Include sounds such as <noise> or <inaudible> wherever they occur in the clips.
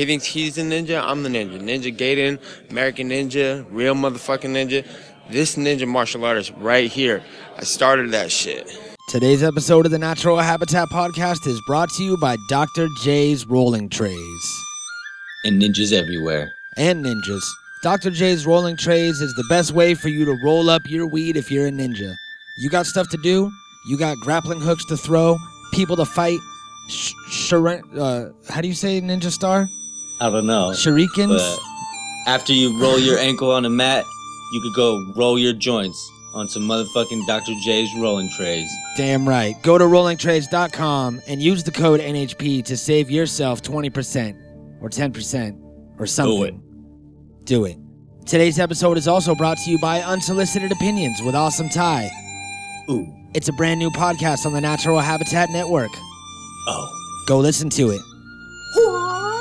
He thinks he's a ninja. I'm the ninja. Ninja Gaiden, American Ninja, real motherfucking ninja. This ninja martial artist right here. I started that shit. Today's episode of the Natural Habitat Podcast is brought to you by Dr. J's Rolling Trays and ninjas everywhere. and ninjas. Dr. J's Rolling Trays is the best way for you to roll up your weed if you're a ninja. You got stuff to do, you got grappling hooks to throw, people to fight, sh- shuri- uh, how do you say ninja star? I don't know. Shurikens? But after you roll your ankle on a mat, you could go roll your joints on some motherfucking Dr. J's rolling trays. Damn right. Go to rollingtrays.com and use the code NHP to save yourself 20% or 10% or something. Do it. Do it. Today's episode is also brought to you by Unsolicited Opinions with Awesome Ty. Ooh. It's a brand new podcast on the Natural Habitat Network. Oh. Go listen to it.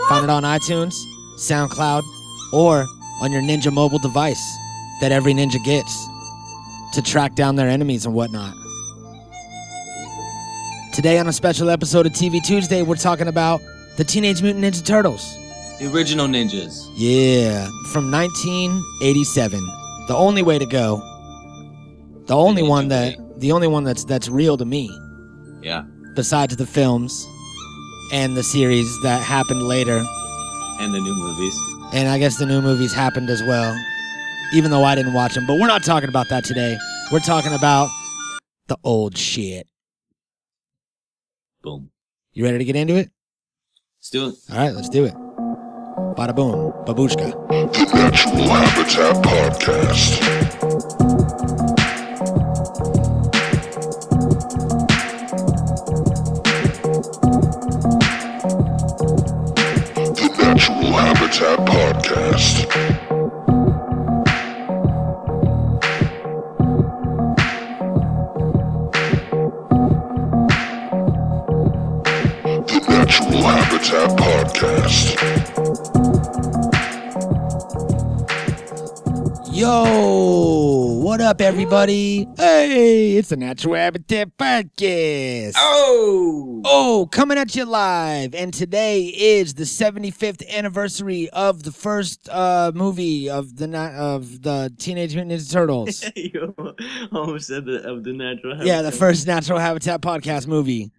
Find it on iTunes, SoundCloud, or on your Ninja mobile device that every ninja gets to track down their enemies and whatnot. Today, on a special episode of TV Tuesday, we're talking about the Teenage Mutant Ninja Turtles. The original ninjas. Yeah, from 1987. The only way to go. The only one that the only one that's that's real to me Yeah. besides the films and the series that happened later. And the new movies. And I guess the new movies happened as well, even though I didn't watch them. But we're not talking about that today. We're talking about the old shit. Boom. You ready to get into it? Let's do it. All right, let's do it. Bada boom, babushka. The Natural Habitat Podcast. Podcast. Up, everybody? Hey, it's the Natural Habitat Podcast. Oh! Oh, coming at you live, and today is the 75th anniversary of the first uh, movie of the na- of the Teenage Mutant Ninja Turtles. <laughs> you almost said the, of the natural yeah, the first Natural Habitat podcast movie.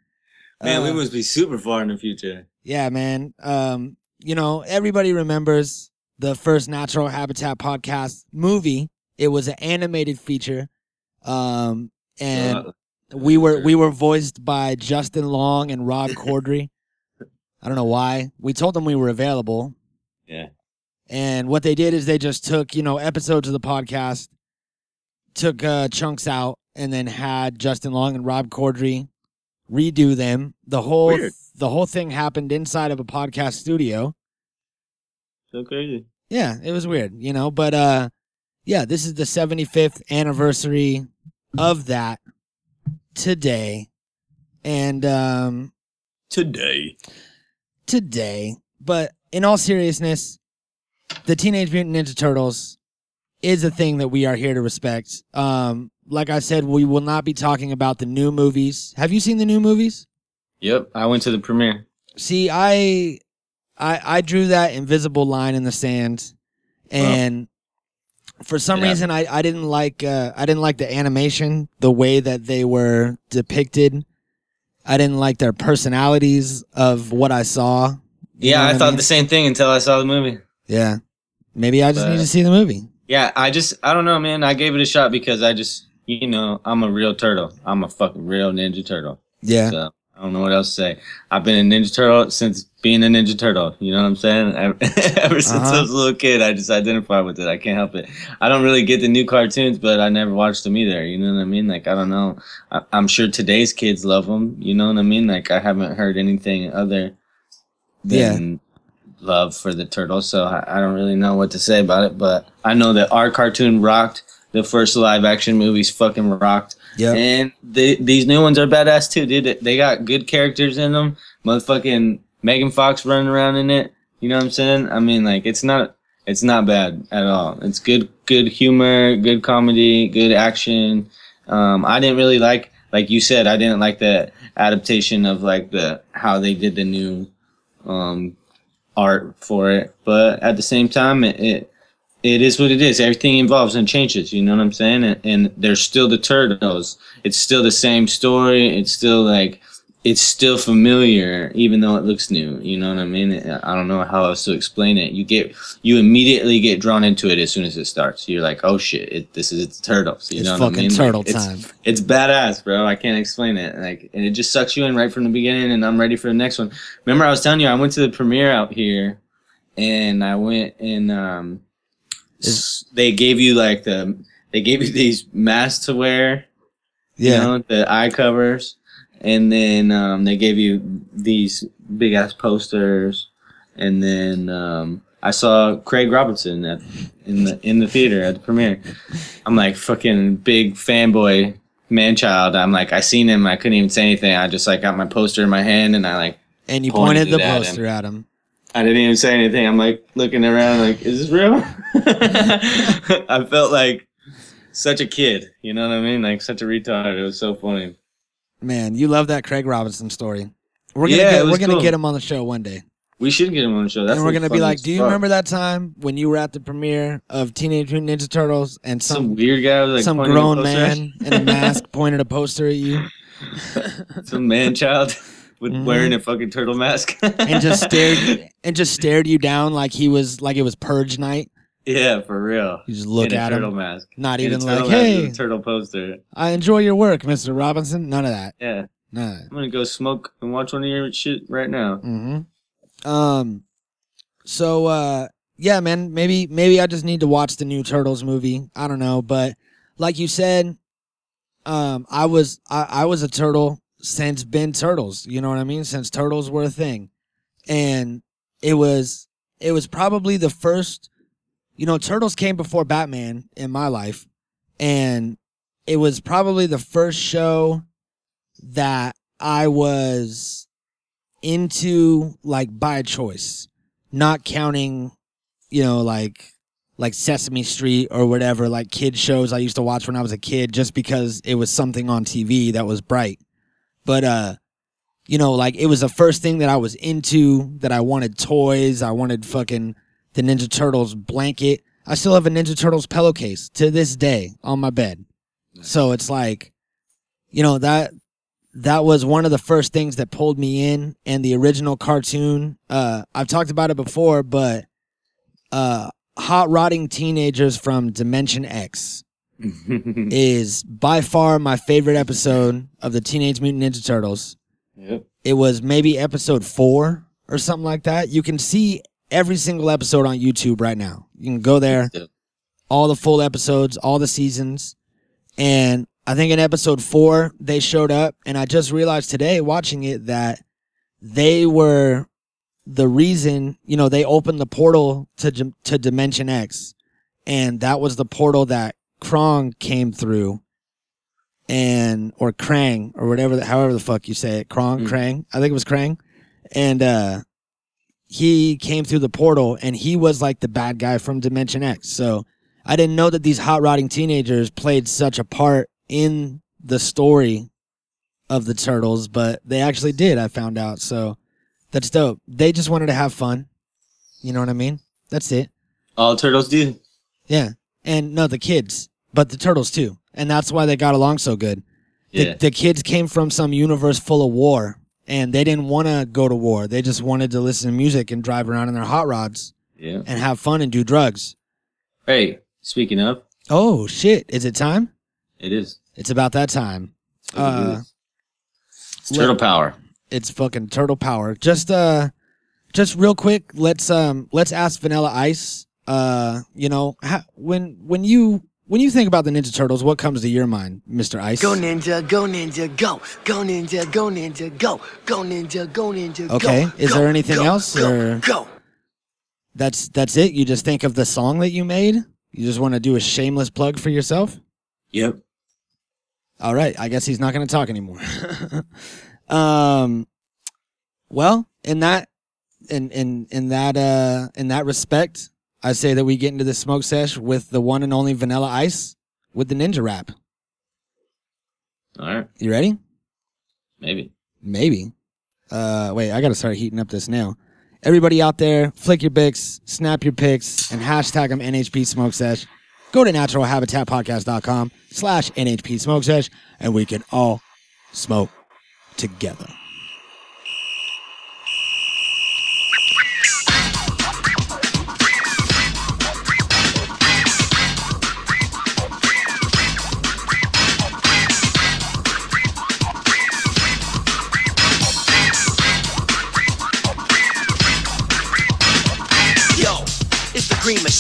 Man, we Uh, must be super far in the future. Yeah, man. Um, you know, everybody remembers the first Natural Habitat podcast movie. It was an animated feature. Um, and Uh, we were we were voiced by Justin Long and Rob <laughs> Corddry. I don't know why. We told them we were available. yeah. And what they did is they just took, you know, episodes of the podcast, took uh, chunks out, and then had Justin Long and Rob Corddry redo them. The whole the whole thing happened inside of a podcast studio. So crazy. Yeah, it was weird, you know, but uh yeah, this is the 75th anniversary of that today. And um Today. today. But in all seriousness, the Teenage Mutant Ninja Turtles is a thing that we are here to respect. Um, like I said, we will not be talking about the new movies. Have you seen the new movies? Yep. I went to the premiere. See, I, I, I drew that invisible line in the sand, and for some Yeah. reason, I, I didn't like, uh, I didn't like the animation, the way that they were depicted. I didn't like their personalities of what I saw. You Yeah, know I thought mean? the same thing until I saw the movie. Yeah. Maybe I just need to see the movie. Yeah, I just I don't know, man. I gave it a shot because I just you know I'm a real turtle. I'm a fucking real Ninja Turtle. Yeah. So I don't know what else to say. I've been a Ninja Turtle since being a Ninja Turtle. You know what I'm saying? <laughs> Ever since Uh-huh. I was a little kid, I just identify with it. I can't help it. I don't really get the new cartoons, but I never watched them either. You know what I mean? Like I don't know. I, I'm sure today's kids love them. You know what I mean? Like I haven't heard anything other than love for the turtles. So I, I don't really know what to say about it. But I know that our cartoon rocked. The first live action movies fucking rocked. Yeah. And they, these new ones are badass too, dude. They got good characters in them. Motherfucking Megan Fox running around in it. You know what I'm saying? I mean, like it's not it's not bad at all. It's good good humor, good comedy, good action. Um, I didn't really like like you said. I didn't like the adaptation of like the how they did the new um art for it, but at the same time, it, it it is what it is. Everything evolves and changes. You know what I'm saying? And, and there's still the turtles. It's still the same story. It's still like it's still familiar, even though it looks new. You know what I mean? I don't know how else to explain it. You get you immediately get drawn into it as soon as it starts. You're like, oh shit, it, this is it's turtles. You It's know what I fucking mean? Like, turtle it's, time. It's badass, bro. I can't explain it. Like, and it just sucks you in right from the beginning. And I'm ready for the next one. Remember, I was telling you, I went to the premiere out here, and I went and um, s- they gave you like the they gave you <laughs> these masks to wear you Yeah. know, the eye covers, and then um, they gave you these big ass posters, and then um, I saw Craig Robinson at, in the in the theater at the premiere. I'm like fucking big fanboy man child. I'm like I seen him. I couldn't even say anything. I just like got my poster in my hand, and I like and you pointed pointed the at him. poster at him. I didn't even say anything. I'm like looking around, like, is this real? <laughs> I felt like such a kid. You know what I mean? Like such a retard. It was so funny. Man, you love that Craig Robinson story. We're gonna Yeah, get, we're gonna cool. get him on the show one day, We should get him on the show. That's and we're gonna be like, "Do you remember that time when you were at the premiere of Teenage Mutant Ninja Turtles and some, some weird guy was like some grown man in a mask <laughs> pointed a poster at you some man child with Mhm. wearing a fucking turtle mask and just <laughs> stared and just stared you down like he was like it was purge night? Yeah, for real. You just look in a at turtle him, mask. not In even like, "Hey, a turtle poster. I enjoy your work, Mister Robinson." None of that. Yeah, None of that. I'm gonna go smoke and watch one of your shit right now. Mm-hmm. Um. So, uh, yeah, man. Maybe, maybe I just need to watch the new Turtles movie. I don't know, but like you said, um, I was, I, I was a turtle since been turtles. You know what I mean? Since turtles were a thing, and it was, it was probably the first. You know, turtles came before Batman in my life, and it was probably the first show that I was into like by choice, not counting, you know, like like Sesame Street or whatever, like kid shows I used to watch when I was a kid just because it was something on TV that was bright. But uh you know, like it was the first thing that I was into that I wanted toys, I wanted fucking the Ninja Turtles blanket. I still have a Ninja Turtles pillowcase to this day on my bed. So it's like you know that that was one of the first things that pulled me in and the original cartoon uh i've talked about it before but uh hot rotting teenagers from dimension x <laughs> is by far my favorite episode of the teenage mutant ninja turtles yep. it was maybe episode four or something like that you can see every single episode on youtube right now you can go there Yep. all the full episodes, all the seasons. And I think in episode four, they showed up. And I just realized today watching it that they were the reason, you know, they opened the portal to, to Dimension X. And that was the portal that Krong came through. And, or Krang, or whatever, the, however the fuck you say it. Krong, Mm. Krang. I think it was Krang. And, uh, he came through the portal and he was like the bad guy from Dimension X. So I didn't know that these hot rodding teenagers played such a part in the story of the turtles, but they actually did, I found out. So that's dope. They just wanted to have fun. You know what I mean? That's it. All turtles do. Yeah. And no, the kids, but the turtles too. And that's why they got along so good. The, Yeah. the kids came from some universe full of war and they didn't want to go to war. They just wanted to listen to music and drive around in their hot rods Yeah. and have fun and do drugs. Hey, speaking of, Oh shit! Is it time? it is. It's about that time. Uh. It's turtle power. It's fucking turtle power. Just uh, just real quick. Let's um, let's ask Vanilla Ice. Uh, you know, ha- when when you when you think about the Ninja Turtles, what comes to your mind, Mister Ice? Go ninja, go ninja, go. Go ninja, go ninja, go. Go ninja, go ninja, go. Okay, is Go, there anything go, else, Go, or- go. That's that's it. You just think of the song that you made. You just want to do a shameless plug for yourself. Yep. All right, I guess he's not going to talk anymore. <laughs> um, well, in that, in in in that uh in that respect, I say that we get into the smoke sesh with the one and only Vanilla Ice with the Ninja Rap. All right. You ready? Maybe. Maybe. Uh, wait, I got to start heating up this now. Everybody out there, flick your bics, snap your pics, and hashtag them NHP Smoke Sesh. Go to naturalhabitatpodcast.com slash NHP Smoke Sesh, and we can all smoke together.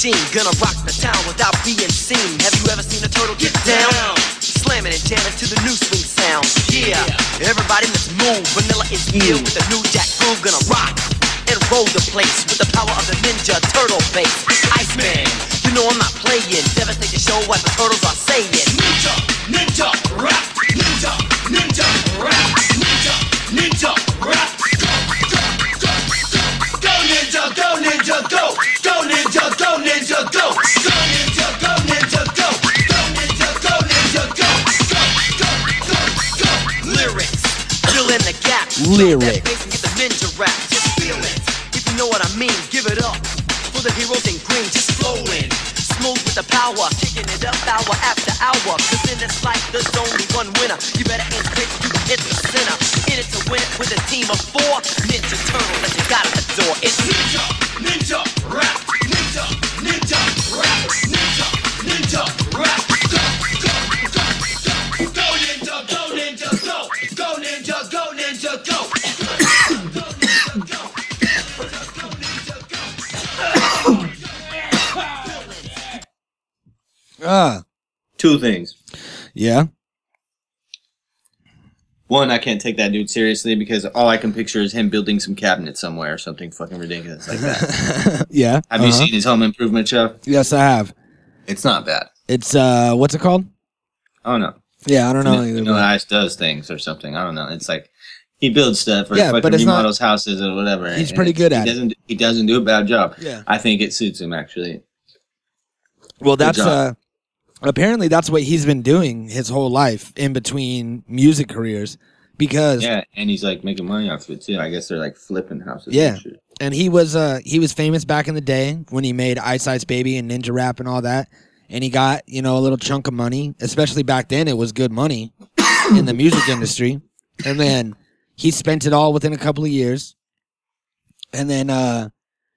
Machine, gonna rock the town without being seen. Have you ever seen a turtle get down? Slamming and jamming to the new swing sound. Yeah, everybody let's move. Vanilla is here with the new jack groove, gonna rock and roll the place with the power of the Ninja Turtle bass. Iceman, you know I'm not playing. Devastate the show what the turtles are saying. Ninja, ninja, rap, ninja, ninja, rap, ninja, ninja, rap. Go go go! Go go ninja! Go ninja, go the gap. Lyrics. That bass and get the ninja rap. Just feel it. If you know what I mean, give it up. For the heroes in green, just flowing. Smooth with the power, kicking it up hour after hour. Cause in this life, there's Two things. yeah. One, I can't take that dude seriously because all I can picture is him building some cabinet somewhere or something fucking ridiculous like that. <laughs> yeah. Have you uh-huh. seen his home improvement show? Yes, I have. It's not bad. It's, uh, what's it called? Oh no. Yeah, I don't know. Vanilla either, Vanilla Ice does things or something. I don't know. It's like he builds stuff or Yeah, but fucking it's not- remodels houses or whatever. He's pretty good he at it. doesn't, He doesn't do a bad job. Yeah. I think it suits him actually. Well, that's uh. Apparently that's what he's been doing his whole life in between music careers because Yeah, and he's like making money off of it too. I guess they're like flipping houses. Yeah. and and he was uh he was famous back in the day when he made Ice Ice Baby and Ninja Rap and all that and he got, you know, a little chunk of money, especially back then it was good money <coughs> in the music industry. And then he spent it all within a couple of years. And then uh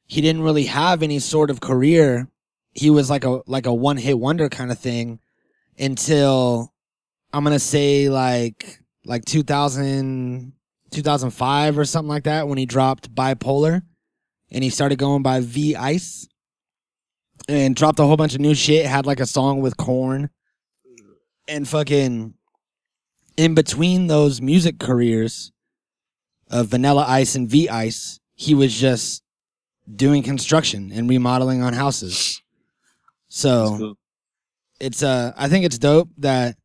he didn't really have any sort of career. He was like a like a one-hit wonder kind of thing until I'm to say like like 2000 2005 or something like that when he dropped bipolar and he started going by V Ice and dropped a whole bunch of new shit. Had like a song with Korn and fucking in between those music careers of Vanilla Ice and V Ice, he was just doing construction and remodeling on houses. So cool. it's uh I think it's dope that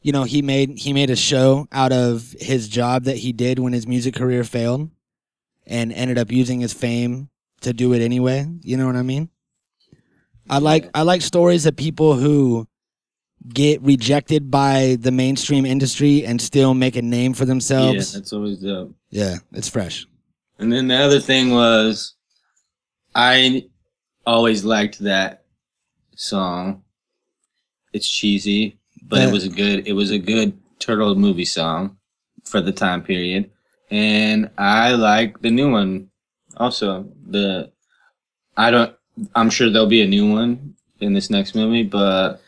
you know he made he made a show out of his job that he did when his music career failed and ended up using his fame to do it anyway. You know what I mean? I like I like stories of people who get rejected by the mainstream industry and still make a name for themselves. Yeah, that's always dope. Yeah, it's fresh. And then the other thing was, I always liked that song. It's cheesy, but Yeah. it was a good. It was a good turtle movie song for the time period, and I like the new one. Also, the I don't. I'm sure there'll be a new one in this next movie, but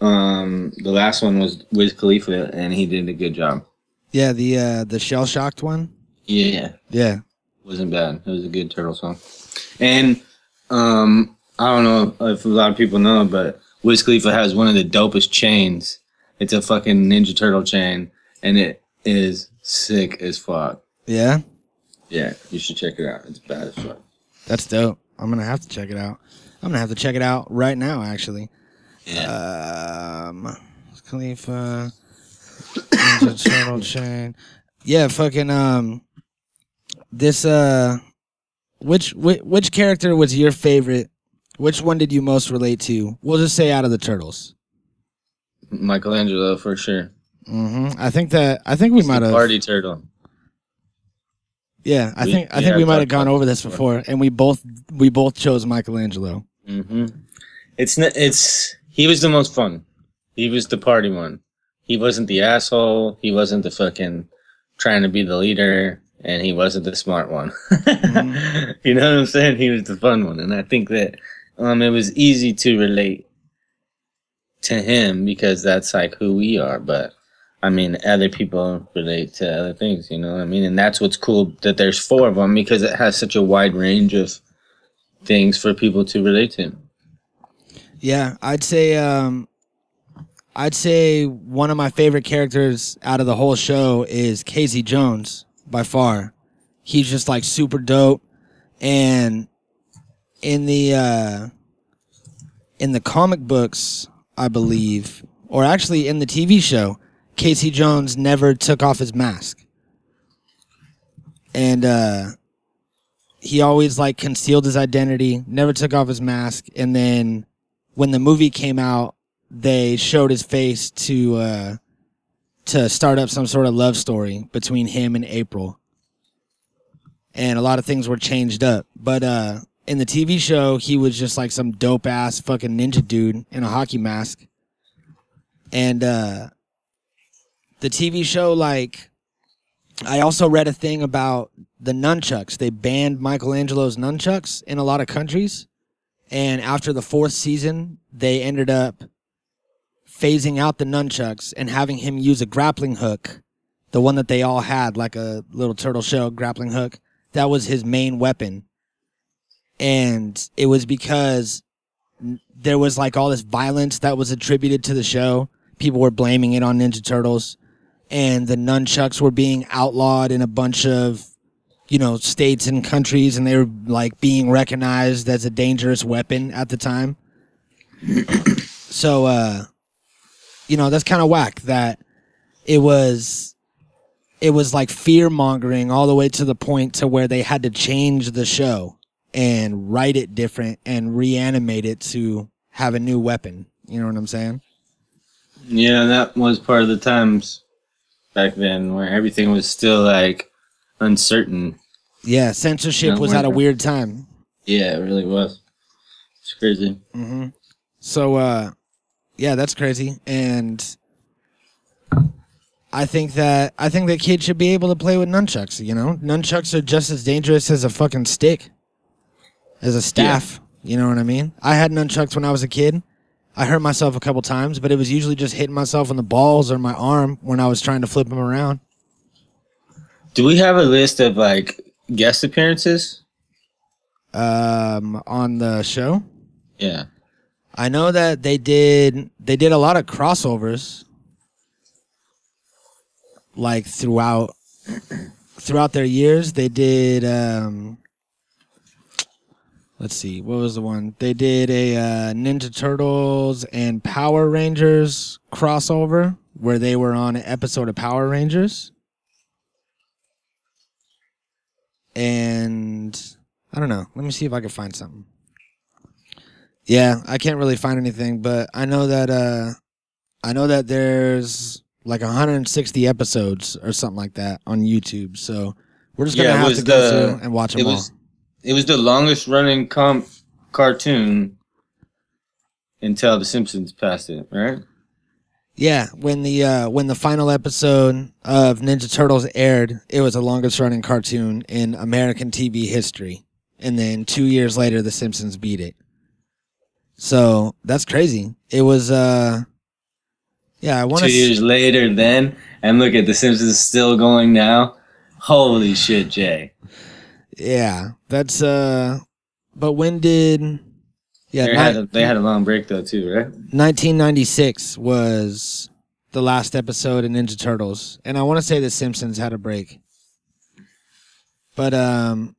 um, the last one was Wiz Khalifa, and he did a good job. Yeah, the uh the shell shocked one. Yeah, Yeah. wasn't bad. It was a good turtle song. And um, I don't know if a lot of people know, but Wiz Khalifa has one of the dopest chains. It's a fucking Ninja Turtle chain, and it is sick as fuck. Yeah. Yeah, you should check it out. It's bad as fuck. That's dope. I'm gonna have to check it out. I'm gonna have to check it out right now, actually. Yeah. Um, Khalifa, Ninja Turtle chain. Yeah, fucking um, this uh, which which which character was your favorite? Which one did you most relate to? We'll just say out of the turtles. Michelangelo for sure. hmm I think that I think we might have. party turtle. Yeah, I We- think I think we might have gone over this before, and we both we both chose Michelangelo. hmm It's it's he was the most fun. He was the party one. He wasn't the asshole. He wasn't the fucking trying to be the leader, and he wasn't the smart one. <laughs> you know what I'm saying? He was the fun one, and I think that um it was easy to relate to him because that's like who we are. But I mean, other people relate to other things. You know what I mean? And that's what's cool that there's four of them because it has such a wide range of things for people to relate to. Yeah, I'd say um I'd say one of my favorite characters out of the whole show is Casey Jones by far. He's just like super dope and in the uh in the comic books, I believe, or actually in the TV show, Casey Jones never took off his mask. And uh he always like concealed his identity, never took off his mask, and then when the movie came out, they showed his face to uh, to start up some sort of love story between him and April, and a lot of things were changed up. But uh, in the TV show, he was just like some dope ass fucking ninja dude in a hockey mask, and uh, the TV show like. I also read a thing about the nunchucks. They banned Michelangelo's nunchucks in a lot of countries. And after the fourth season, they ended up phasing out the nunchucks and having him use a grappling hook, the one that they all had, like a little turtle shell grappling hook. That was his main weapon. And it was because there was like all this violence that was attributed to the show. People were blaming it on Ninja Turtles. And the nunchucks were being outlawed in a bunch of you know, states and countries, and they were like being recognized as a dangerous weapon at the time. <coughs> so, uh, you know, that's kind of whack that it was, it was like fear mongering all the way to the point to where they had to change the show and write it different and reanimate it to have a new weapon. You know what I'm saying? Yeah, that was part of the times back then where everything was still like uncertain. Yeah, censorship was at a weird time. Yeah, it really was. It's crazy. hmm So, uh, yeah, that's crazy, and I think that I think that kids should be able to play with nunchucks. You know, nunchucks are just as dangerous as a fucking stick, as a staff. You know what I mean? I had nunchucks when I was a kid. I hurt myself a couple times, but it was usually just hitting myself in the balls or my arm when I was trying to flip them around. Do we have a list of like guest appearances? Um, on the show, Yeah. I know that they did they did a lot of crossovers like throughout throughout their years they did um let's see what was the one they did a uh, Ninja Turtles and Power Rangers crossover where they were on an episode of Power Rangers and I don't know let me see if I can find something yeah, I can't really find anything, but I know that uh I know that there's like 160 episodes or something like that on YouTube. So we're just gonna Yeah, have to go the- through and watch It them was all. It was the longest running comp cartoon until the Simpsons passed it, right? Yeah, when the uh when the final episode of Ninja Turtles aired, it was the longest running cartoon in American TV history. And then 2 years later the Simpsons beat it. So, that's crazy. It was uh yeah, I want Two to years later then, and look at the Simpsons still going now. Holy shit, Jay. Yeah, that's uh. But when did? Yeah, They ni- had a, they had a long break though too, right? 1996 was the last episode in Ninja Turtles, and I want to say The Simpsons had a break. But um,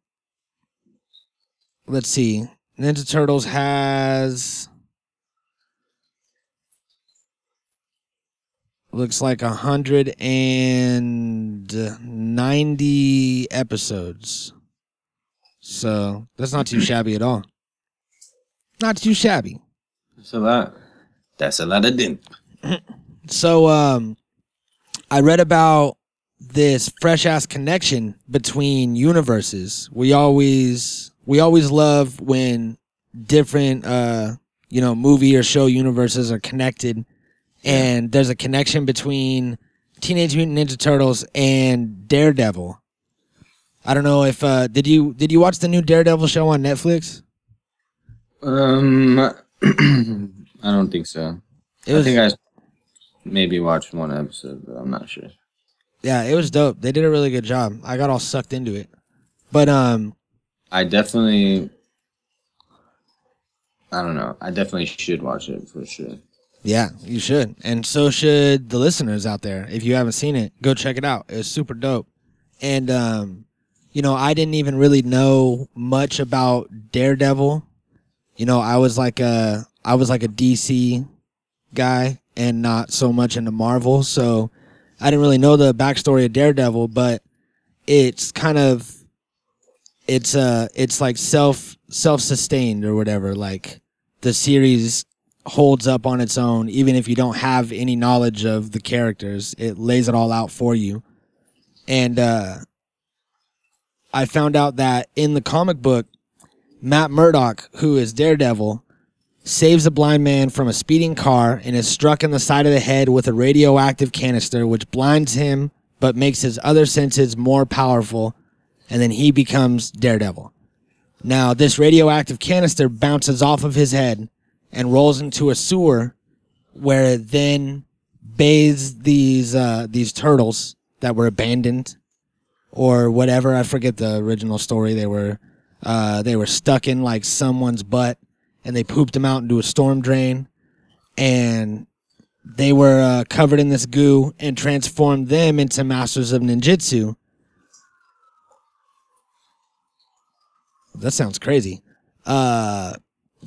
let's see. Ninja Turtles has looks like a hundred and ninety episodes. So that's not too shabby at all. Not too shabby. That's a lot. That's a lot of din. So um I read about this fresh ass connection between universes. We always we always love when different uh you know movie or show universes are connected and there's a connection between Teenage Mutant Ninja Turtles and Daredevil. I don't know if uh did you did you watch the new Daredevil show on Netflix? Um, <clears throat> I don't think so. It I think I maybe watched one episode, but I'm not sure. yeah, it was dope. They did a really good job. I got all sucked into it. But um I definitely, I don't know. I definitely should watch it for sure. Yeah, you should. And so should the listeners out there. If you haven't seen it, go check it out. It's super dope. And um, you know, I didn't even really know much about Daredevil. You know, I was like a I was like a DC guy and not so much into Marvel, so I didn't really know the backstory of Daredevil, but it's kind of it's uh it's like self self sustained or whatever. Like the series holds up on its own, even if you don't have any knowledge of the characters. It lays it all out for you. And uh, I found out that in the comic book, Matt Murdock, who is Daredevil, saves a blind man from a speeding car and is struck in the side of the head with a radioactive canister, which blinds him but makes his other senses more powerful. And then he becomes Daredevil. Now, this radioactive canister bounces off of his head and rolls into a sewer where it then bathes these uh, these turtles that were abandoned or whatever. I forget the original story. They were uh, they were stuck in like someone's butt and they pooped them out into a storm drain and they were uh, covered in this goo and transformed them into masters of ninjutsu. That sounds crazy. Uh,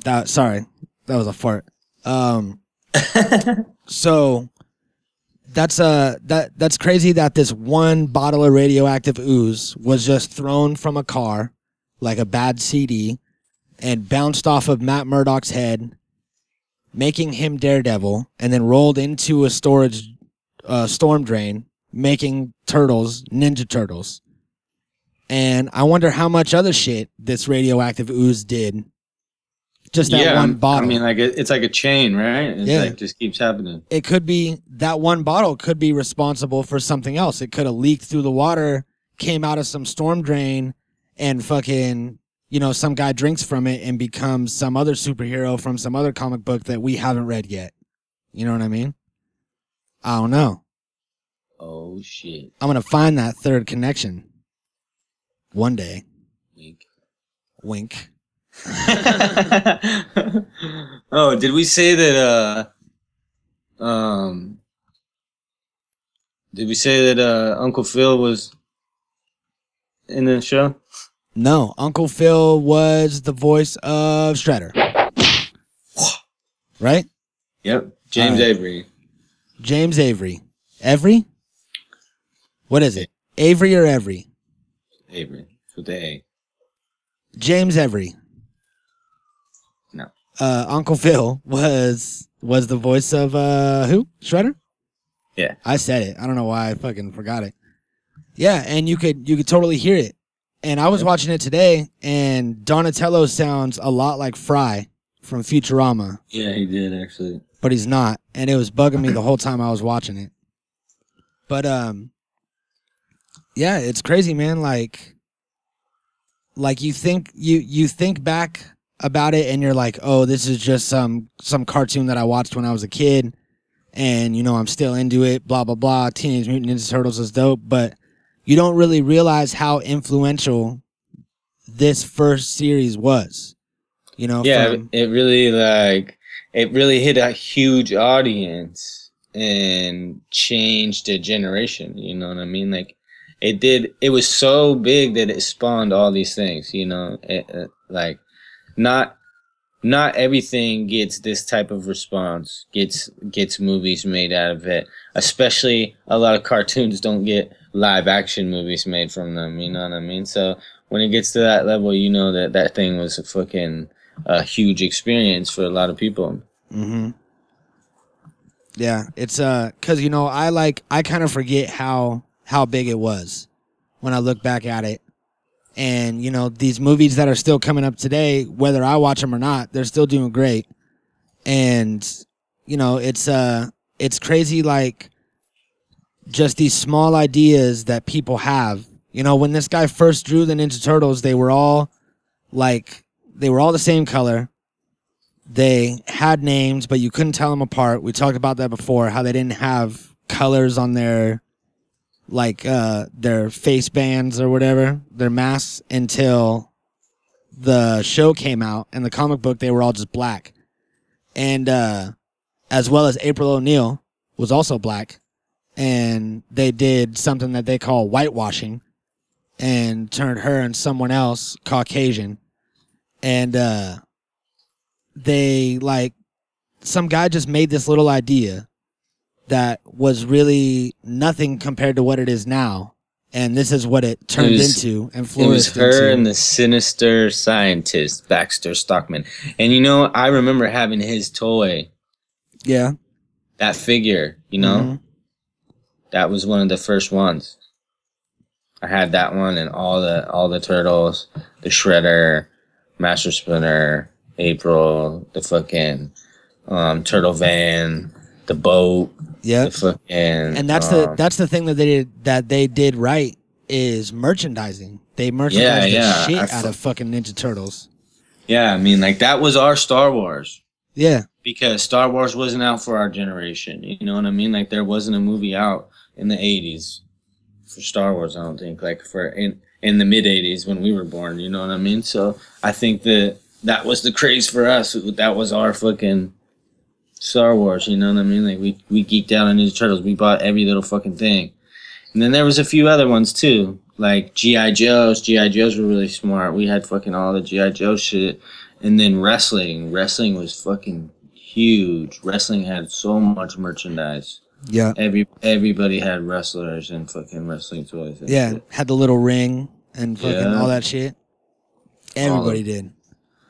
that sorry, that was a fart. Um, <laughs> so that's uh that that's crazy that this one bottle of radioactive ooze was just thrown from a car like a bad CD and bounced off of Matt Murdock's head, making him Daredevil, and then rolled into a storage uh, storm drain, making turtles Ninja Turtles. And I wonder how much other shit this radioactive ooze did. Just that yeah, one bottle. I mean, like it, it's like a chain, right? It's Yeah. like just keeps happening. it could be that one bottle could be responsible for something else. It could have leaked through the water, came out of some storm drain, and fucking, you know, some guy drinks from it and becomes some other superhero from some other comic book that we haven't read yet. You know what I mean? I don't know. Oh shit! I'm gonna find that third connection one day. Wink. Wink. <laughs> oh, did we say that? Uh, um, did we say that uh, Uncle Phil was in the show? No, Uncle Phil was the voice of Shredder. right? Yep, James. Avery. James Avery. Every? What is it? Avery or Every? Avery with the A. James Every. Uh, Uncle Phil was was the voice of uh who? Shredder? Yeah. I said it. I don't know why I fucking forgot it. Yeah, and you could you could totally hear it. And I was watching it today and Donatello sounds a lot like Fry from Futurama, Yeah, he did actually. but he's not. And it was bugging me the whole time I was watching it. But um yeah, it's crazy, man. Like like you think you you think back about it and you're like, "Oh, this is just some some cartoon that I watched when I was a kid." And you know, I'm still into it, blah blah blah. Teenage Mutant Ninja Turtles is dope, but you don't really realize how influential this first series was. You know, Yeah, from- it really like it really hit a huge audience and changed a generation. You know what I mean? Like it did. It was so big that it spawned all these things. You know, it, uh, like not not everything gets this type of response. Gets gets movies made out of it. Especially a lot of cartoons don't get live action movies made from them. You know what I mean? So when it gets to that level, you know that that thing was a fucking a huge experience for a lot of people. Mm-hmm. Yeah, it's uh, cause you know I like I kind of forget how how big it was when I look back at it. And you know these movies that are still coming up today, whether I watch them or not, they're still doing great. And you know it's uh it's crazy like just these small ideas that people have. You know when this guy first drew the Ninja Turtles, they were all like they were all the same color. They had names, but you couldn't tell them apart. We talked about that before, how they didn't have colors on their like uh their face bands or whatever, their masks until the show came out and the comic book they were all just black. And uh as well as April O'Neil was also black and they did something that they call whitewashing and turned her and someone else Caucasian and uh they like some guy just made this little idea that was really nothing compared to what it is now and this is what it turned It was- into and It was her into. and the sinister scientist Baxter Stockman, and you know I remember having his toy, yeah that figure. You know, Mhm. that was one of the first ones. I had that one and all the all the turtles, the Shredder, Master Splinter, April, the fucking um, Turtle Van, the boat, yeah the fucking and that's the um, that's the thing that they did that they did right is merchandising they merchandised Yeah, the yeah, shit I out of fucking ninja turtles yeah. I mean, like that was our Star Wars. yeah because Star Wars wasn't out for our generation. You know what I mean? Like there wasn't a movie out in the eighties for Star Wars. I don't think like for in in the mid eighties when we were born. You know what I mean? So I think that that was the craze for us. That was our fucking Star Wars. You know what I mean? Like we we geeked out on Ninja Turtles. We bought every little fucking thing. And then there was a few other ones too, like GI Joes. GI Joes were really smart. We had fucking all the GI Joe shit. And then wrestling. Wrestling was fucking huge. Wrestling had so much merchandise. yeah Every everybody had wrestlers and fucking wrestling toys. and yeah shit. had the little ring and fucking Yeah. all that shit everybody did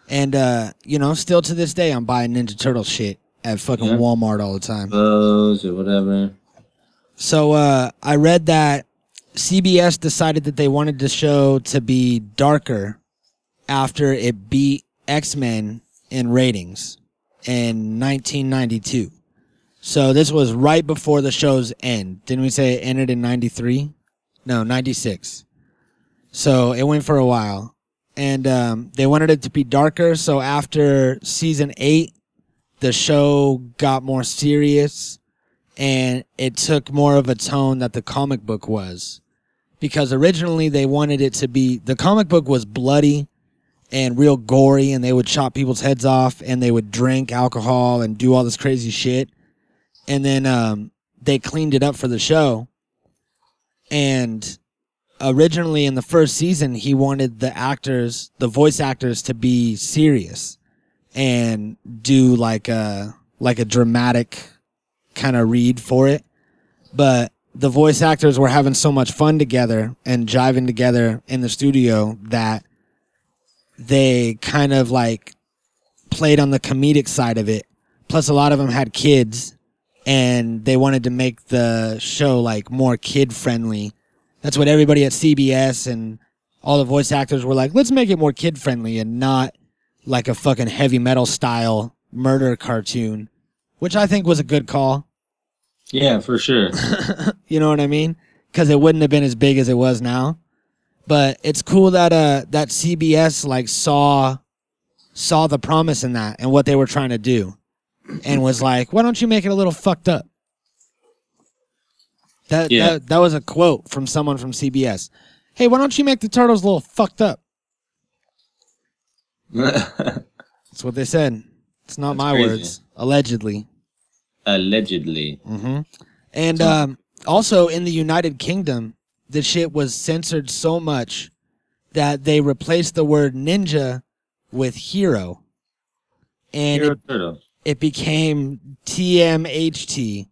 and uh you know still to this day i'm buying ninja turtle shit at fucking Yeah. walmart all the time Clothes or whatever. So uh, I read that CBS decided that they wanted the show to be darker after it beat X Men in ratings in 1992. So this was right before the show's end. Didn't we say it ended in 93? No, 96. So it went for a while. And um, they wanted it to be darker. So after season eight, the show got more serious and it took more of a tone that the comic book was. Because originally they wanted it to be the comic book was bloody and real gory and they would chop people's heads off and they would drink alcohol and do all this crazy shit. And then um, they cleaned it up for the show. And originally in the first season he wanted the actors the voice actors to be serious and do like a like a dramatic kind of read for it. But the voice actors were having so much fun together and jiving together in the studio that they kind of like played on the comedic side of it. Plus, a lot of them had kids and they wanted to make the show like more kid friendly. That's what everybody at CBS and all the voice actors were like, let's make it more kid friendly and not like a fucking heavy metal style murder cartoon, which I think was a good call. Yeah, for sure. <laughs> You know what I mean? Because it wouldn't have been as big as it was now. But it's cool that uh that CBS like saw saw the promise in that and what they were trying to do, and was like, why don't you make it a little fucked up? That Yeah. that that was a quote from someone from CBS. Hey, why don't you make the turtles a little fucked up? <laughs> That's what they said. It's not That's my crazy. words. Allegedly. Allegedly. hmm And um, also in the United Kingdom, the shit was censored so much that they replaced the word ninja with hero. And Hero it, it became TMHT,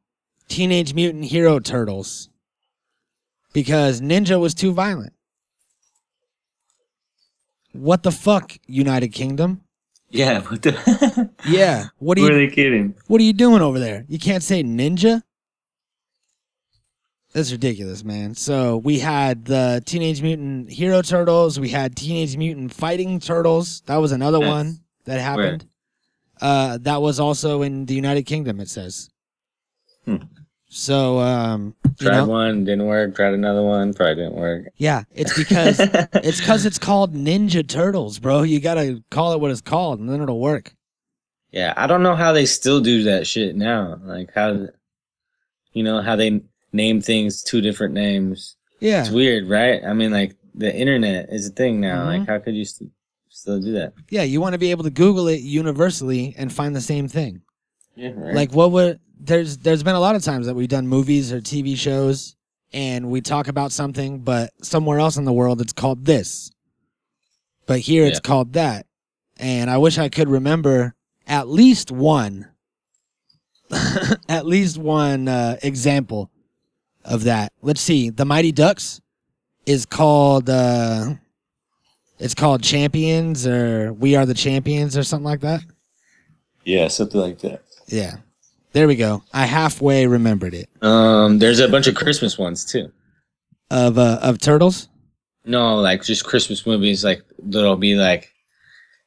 Teenage Mutant Hero Turtles, because ninja was too violent. What the fuck, United Kingdom? Yeah, what the <laughs> Yeah, what are you are they kidding? what are you doing over there? You can't say ninja. That's ridiculous, man. So we had the Teenage Mutant Hero Turtles. We had Teenage Mutant Fighting Turtles. That was another Nice. one that happened. Uh, that was also in the United Kingdom. It says. Hmm. So um, Tried know, one, didn't work. Tried another one, probably didn't work. yeah, it's because <laughs> it's because it's called Ninja Turtles, bro. You gotta call it what it's called, and then it'll work. Yeah, I don't know how they still do that shit now. Like how, you know, how they name things two different names. Yeah, It's weird, right? I mean, like the internet is a thing now. Mhm. Like, how could you st- still do that? yeah. You want to be able to Google it universally and find the same thing. Yeah, right. Like what would there's there's been a lot of times that we've done movies or TV shows and we talk about something, but somewhere else in the world it's called this. But here it's called that. And I wish I could remember at least one <laughs> at least one uh, example of that. Let's see. The Mighty Ducks is called uh it's called Champions or We Are the Champions or something like that. yeah, something like that. Yeah. There we go. I halfway remembered it. Um, there's a bunch of Christmas ones too. Of uh of turtles? No, like just Christmas movies. Like that'll be like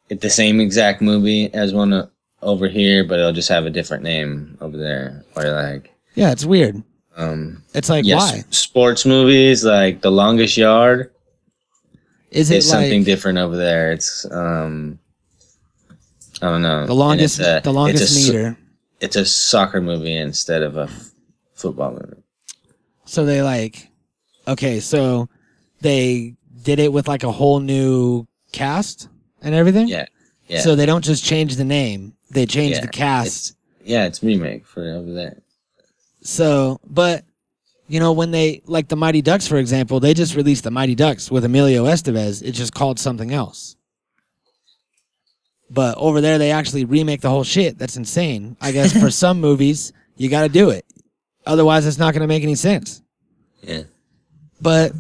the same exact movie as one uh, over here, but it'll just have a different name over there. Or like, Yeah, it's weird. um, It's like yes, why? sports movies like The Longest Yard Is it is something like different over there. It's um, I don't know. the longest a- the longest meter? It's a soccer movie instead of a f- football movie. So they like okay, so they did it with like a whole new cast and everything? Yeah, yeah. So they don't just change the name, they change Yeah, the cast. yeah, it's remake for over there. So, but you know, when they like the Mighty Ducks, for example, they just released the Mighty Ducks with Emilio Estevez. It's just called something else. But over there, they actually remake the whole shit. That's insane. I guess for <laughs> some movies, you got to do it. Otherwise, it's not going to make any sense. Yeah. But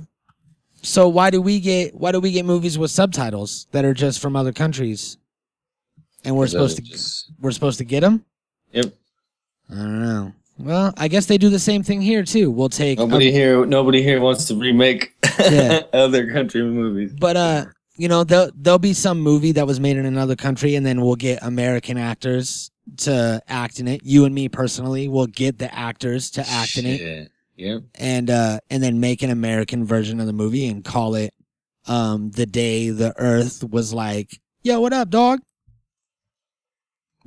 so why do we get why do we get movies with subtitles that are just from other countries, and we're supposed to Just- we're supposed to get them? Yep. I don't know. Well, I guess they do the same thing here too. We'll take Nobody here, nobody here wants to remake Yeah. <laughs> other country movies. But uh, you know, there'll there'll be some movie that was made in another country, and then we'll get American actors to act in it. You and me personally will get the actors to act in it, Shit. Yep. and uh, and then make an American version of the movie and call it um the day the Earth was like, yo, what up, dog?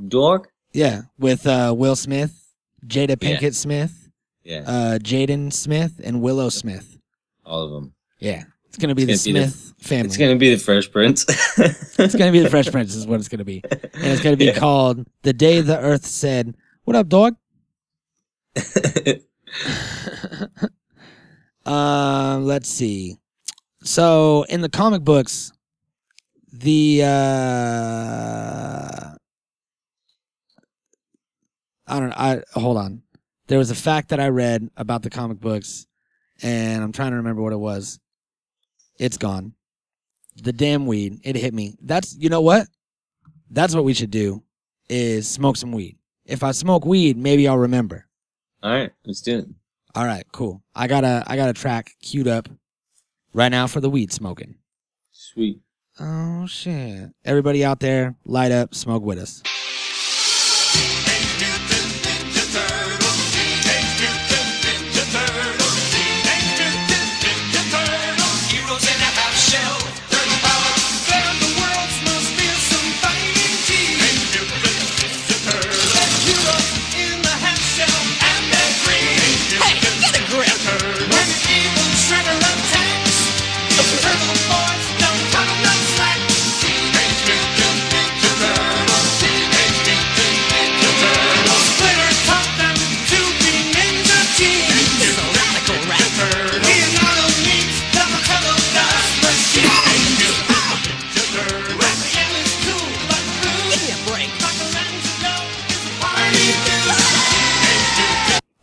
Dog. Yeah, with uh Will Smith, Jada Yeah. Pinkett Smith, Yeah. uh Jaden Smith, and Willow Smith. all of them. Yeah, it's gonna be It's the gonna be the- Smith family. It's gonna be the Fresh Prince. <laughs> It's gonna be the Fresh Prince is what it's gonna be, and it's gonna be Yeah. called "The Day the Earth Said." What up, dog? <laughs> Um, let's see. So in the comic books, the uh, I don't know. I hold on. There was a fact that I read about the comic books, and I'm trying to remember what it was. It's gone. The damn weed. It hit me. That's you know what? That's what we should do. Is smoke some weed. If I smoke weed, maybe I'll remember. all right, let's do it. All right, cool. I got a I got a track queued up right now for the weed smoking. Sweet. Oh shit. Everybody out there, light up, smoke with us.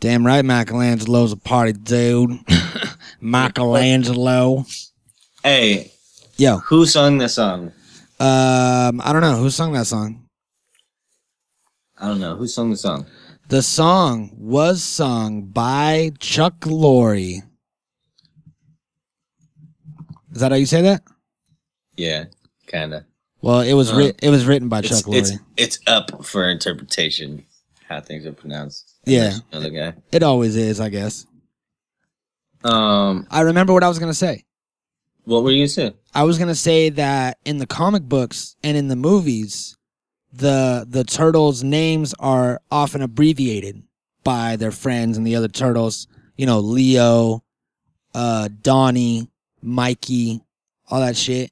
Damn right Michelangelo's a party dude. <laughs> Michelangelo. Hey, Yo. who sung the song? Um I don't know who sung that song. I don't know who sung the song. The song was sung by Chuck Lorre. Is that how you say that? Yeah, kind of. Well, it was Um, writ- it was written by It's, Chuck it's Lorre. it's up for interpretation how things are pronounced. Yeah. Another guy. It always is, I guess. Um, I remember what I was gonna say. what were you gonna say? I was gonna say that in the comic books and in the movies, the the turtles' names are often abbreviated by their friends and the other turtles. You know, Leo, uh, Donnie, Mikey, all that shit.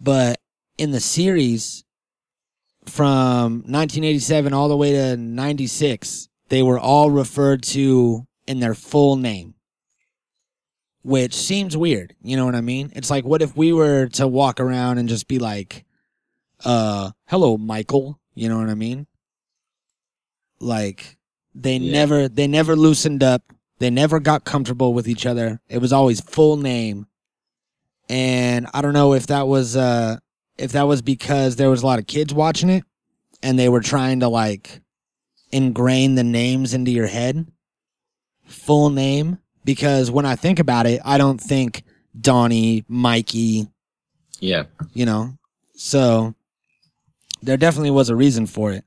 But in the series, from 1987 all the way to 96, they were all referred to in their full name which seems weird. You know what I mean? It's like, what if we were to walk around and just be like, uh, hello, Michael. You know what I mean? Like, they Yeah. never, they never loosened up. They never got comfortable with each other. It was always full name. And I don't know if that was, uh, if that was because there was a lot of kids watching it and they were trying to like ingrain the names into your head. Full name because when I think about it, I don't think Donnie, Mikey, Yeah. you know. So there definitely was a reason for it.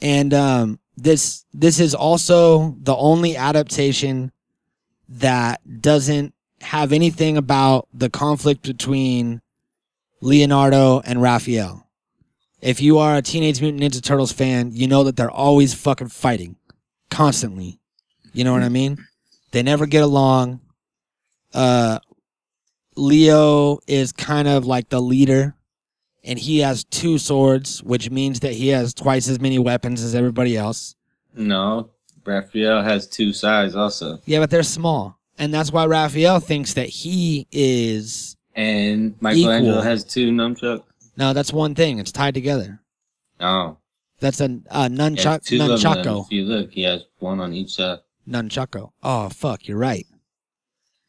And um this this is also the only adaptation that doesn't have anything about the conflict between Leonardo and Raphael. If you are a Teenage Mutant Ninja Turtles fan, you know that they're always fucking fighting constantly. You know what I mean? They never get along. Uh Leo is kind of like the leader and he has two swords, which means that he has twice as many weapons as everybody else. No, Raphael has two sais also, Yeah, but they're small. And that's why Raphael thinks that he is and Michelangelo Equal. has two nunchucks. No, that's one thing. It's tied together. Oh, That's a, has nunchuck them. nunchaku. If you look, he has one on each side. Nunchaku. Oh fuck, you're right.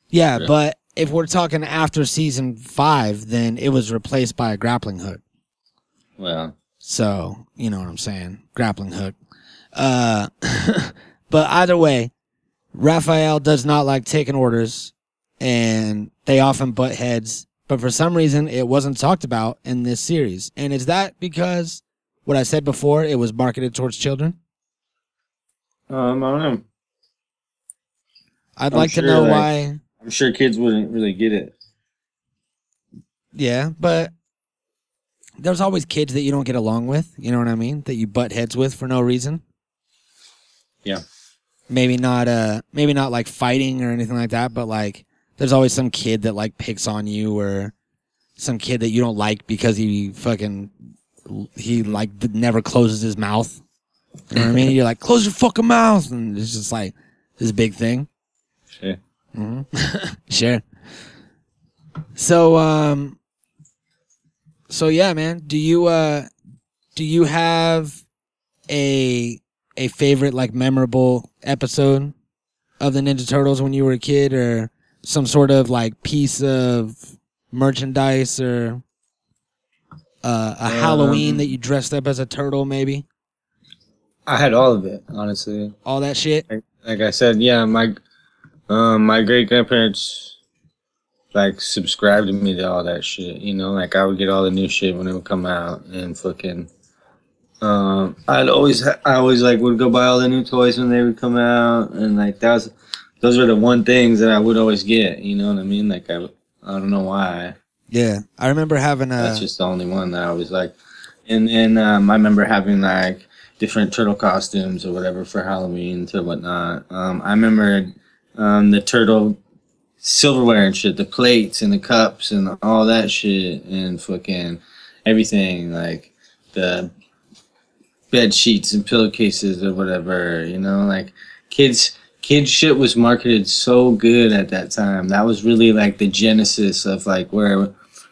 Yeah, Yeah. but if we're talking after season five, then it was replaced by a grappling hook. Well, So, you know what I'm saying? Grappling hook. Uh, <laughs> but either way, Raphael does not like taking orders and they often butt heads. But for some reason, it wasn't talked about in this series. And is that because what I said before, it was marketed towards children? um, I don't know. I'd I'm like to know like- why. I'm sure kids wouldn't really get it. Yeah, but there's always kids that you don't get along with. You know what I mean? That you butt heads with for no reason. Yeah. Maybe not. Uh, maybe not like fighting or anything like that. But like, there's always some kid that like picks on you, or some kid that you don't like because he fucking he like never closes his mouth. You know what I mean? <laughs> You're like, close your fucking mouth, and it's just like this big thing. Sure. hmm <laughs> sure. So, um, so yeah, man. Do you uh, do you have a a favorite like memorable episode of the Ninja Turtles when you were a kid, or some sort of like piece of merchandise, or uh, a Halloween Um, that you dressed up as a turtle, maybe I had all of it, honestly. all that shit? Like, like I said, yeah, my um my great grandparents like subscribed to me to all that shit. You know, like I would get all the new shit when it would come out and fucking. Um, I'd always I always like would go buy all the new toys when they would come out, and like that was those were the one things that I would always get. You know what I mean? Like I I don't know why. Yeah, I remember having a. That's just the only one that I was like. And then um, I remember having like different turtle costumes or whatever for Halloween to whatnot. Um, I remember um, the turtle silverware and shit, the plates and the cups and all that shit, and fucking everything like the bed sheets and pillowcases or whatever. You know, like kids. Kids shit was marketed so good at that time. That was really like the genesis of like where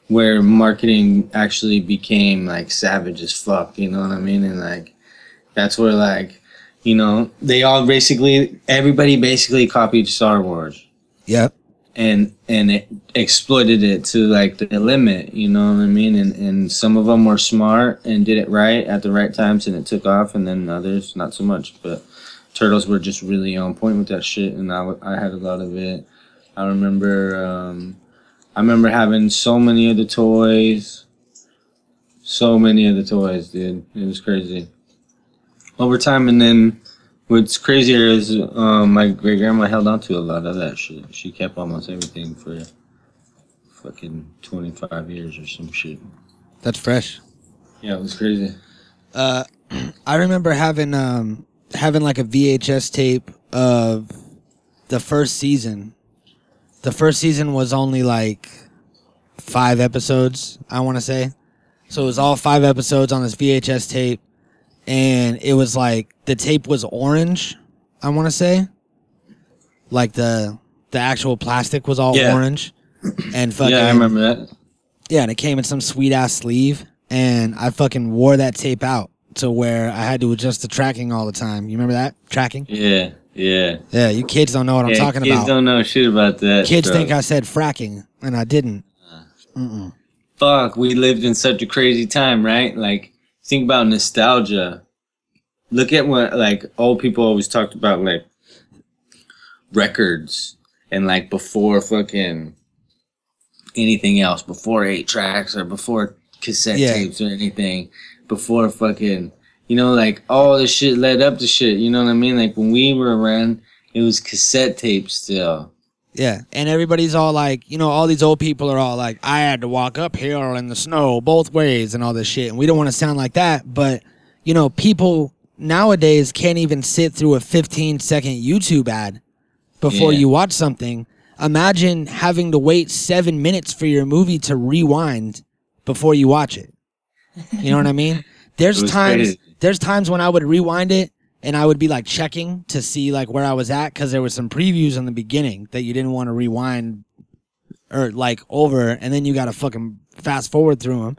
where marketing actually became like savage as fuck, you know what I mean? And like that's where like you know, they all basically everybody basically copied Star Wars Yep. and and it exploited it to like the limit, you know what I mean? And and some of them were smart and did it right at the right times and it took off and then others not so much, but Turtles were just really on point with that shit, and I, I had a lot of it. I remember, um, I remember having so many of the toys, so many of the toys, dude. It was crazy. Over time, and then what's crazier is um, my great grandma held on to a lot of that shit. She kept almost everything for fucking twenty five years or some shit. That's fresh. Yeah, it was crazy. Uh, <clears throat> I remember having um having like a VHS tape of the first season. The first season was only like five episodes, I want to say. So it was all five episodes on this VHS tape, and it was like the tape was orange. I want to say, like the the actual plastic was all Yeah. orange, and fucking yeah, I remember that. yeah, and it came in some sweet ass sleeve, and I fucking wore that tape out to where I had to adjust the tracking all the time. You remember that tracking? Yeah, yeah. Yeah, you kids don't know what I'm yeah, talking kids about. don't know shit about that. kids bro. think I said fracking, and I didn't. Uh, fuck, we lived in such a crazy time, right? Like, think about nostalgia. Look at what, like, old people always talked about, like, records and, like, before fucking anything else, before eight tracks or before cassette Yeah. tapes or anything, before fucking, you know, like, all this shit led up to shit, you know what I mean? Like, when we were around, it was cassette tapes still. Yeah, and everybody's all like, you know, all these old people are all like, I had to walk up uphill in the snow both ways and all this shit, and we don't want to sound like that, but you know, people nowadays can't even sit through a 15 second YouTube ad before Yeah. you watch something. Imagine having to wait seven minutes for your movie to rewind before you watch it. You know what I mean? There's times crazy. there's times when I would rewind it and I would be like checking to see like where I was at because there was some previews in the beginning that you didn't want to rewind or like over, and then you got to fucking fast forward through them.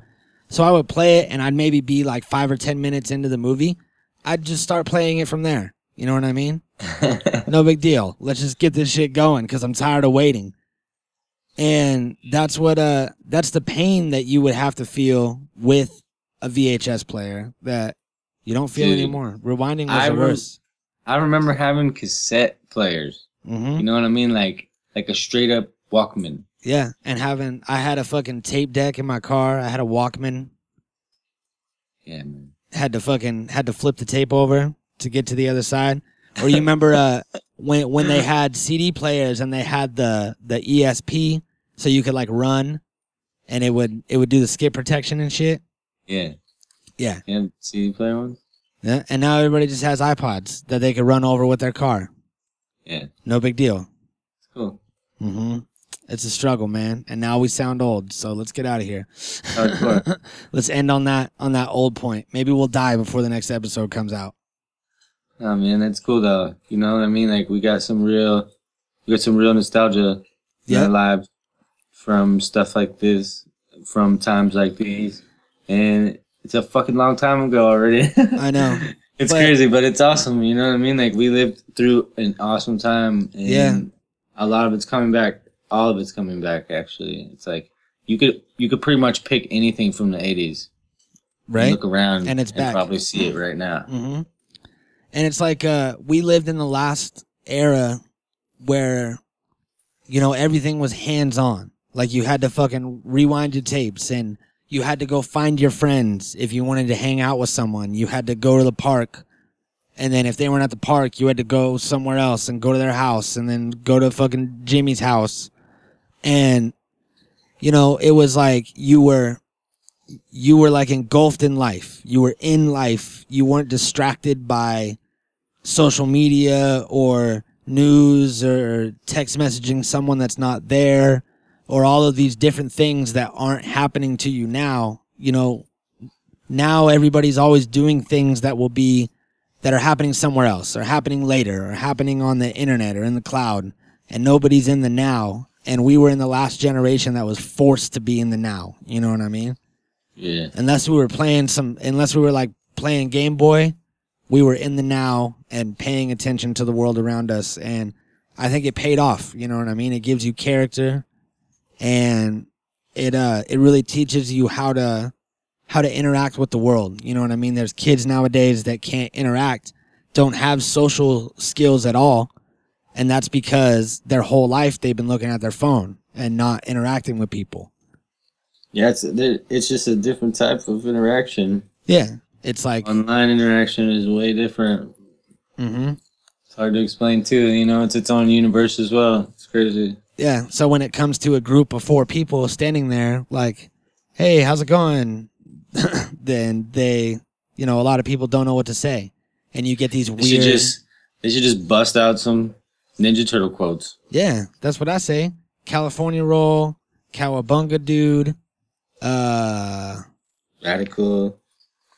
So I would play it, and I'd maybe be like five or ten minutes into the movie. I'd just start playing it from there. You know what I mean? <laughs> no big deal. Let's just get this shit going because I'm tired of waiting. And that's what uh that's the pain that you would have to feel with a VHS player that you don't feel Dude, anymore. Rewinding was I the rem- worst. I remember having cassette players. hmm You know what I mean? Like like a straight up Walkman. Yeah, and having I had a fucking tape deck in my car. I had a Walkman. Yeah, man. Had to fucking had to flip the tape over to get to the other side. Or you remember uh <laughs> when when they had CD players and they had the the ESP so you could like run and it would it would do the skip protection and shit. Yeah. Yeah. Yeah, CD player ones? Yeah, and now everybody just has iPods that they could run over with their car. Yeah. No big deal. It's Cool. Mm hmm It's a struggle, man. And now we sound old, so let's get out of here. <laughs> Let's end on that on that old point. Maybe we'll die before the next episode comes out. oh man, that's cool though. You know what I mean? Like we got some real we got some real nostalgia in Yeah. our lives from stuff like this, from times like these. And it's a fucking long time ago already. I know. <laughs> It's But- crazy, but it's awesome. You know what I mean? Like we lived through an awesome time, and Yeah. a lot of it's coming back. All of it's coming back. Actually, it's like you could you could pretty much pick anything from the '80s, Right? look around, And it's back. probably see it right now. hmm And it's like uh, we lived in the last era where, you know, everything was hands on. Like you had to fucking rewind your tapes and you had to go find your friends if you wanted to hang out with someone. You had to go to the park. And then if they weren't at the park, you had to go somewhere else and go to their house and then go to fucking Jimmy's house. And, you know, it was like you were you were like engulfed in life. You were in life. You weren't distracted by social media or news or text messaging someone that's not there or all of these different things that aren't happening to you now. You know, now everybody's always doing things that will be that are happening somewhere else or happening later or happening on the internet or in the cloud and nobody's in the now and we were in the last generation that was forced to be in the now you know what i mean Yeah, unless we were playing some unless we were like playing game boy we were in the now and paying attention to the world around us and i think it paid off you know what i mean it gives you character and it uh it really teaches you how to how to interact with the world you know what i mean there's kids nowadays that can't interact don't have social skills at all. And that's because their whole life they've been looking at their phone and not interacting with people. Yeah, it's it's just a different type of interaction. Yeah. It's like, Online interaction is way different. hmm It's hard to explain too. You know, it's its own universe as well. It's crazy. Yeah. So when it comes to a group of four people standing there, like, hey, how's it going? <coughs> then they, you know, a lot of people don't know what to say. And you get these They should weird. just they should just bust out some Ninja Turtle quotes. Yeah, that's what I say. California roll, cowabunga dude. Uh, Radical.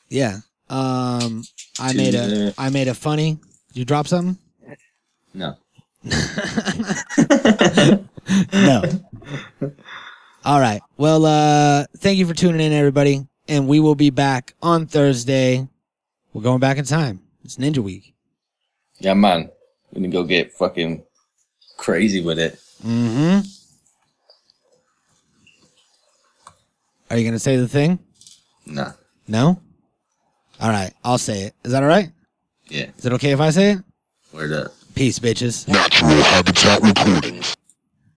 yeah. Um, I made a I made a funny. Did you drop something? No. No. All right. Well, uh, thank you for tuning in, everybody, and we will be back on Thursday. We're going back in time. It's Ninja Week. Yeah, man. We're gonna go get fucking crazy with it. Mm-hmm. Are you gonna say the thing? Nah. No. All right. I'll say it. Is that all right? Yeah. Is it okay if I say it? Word up. Peace, bitches. Natural Habitat Recordings.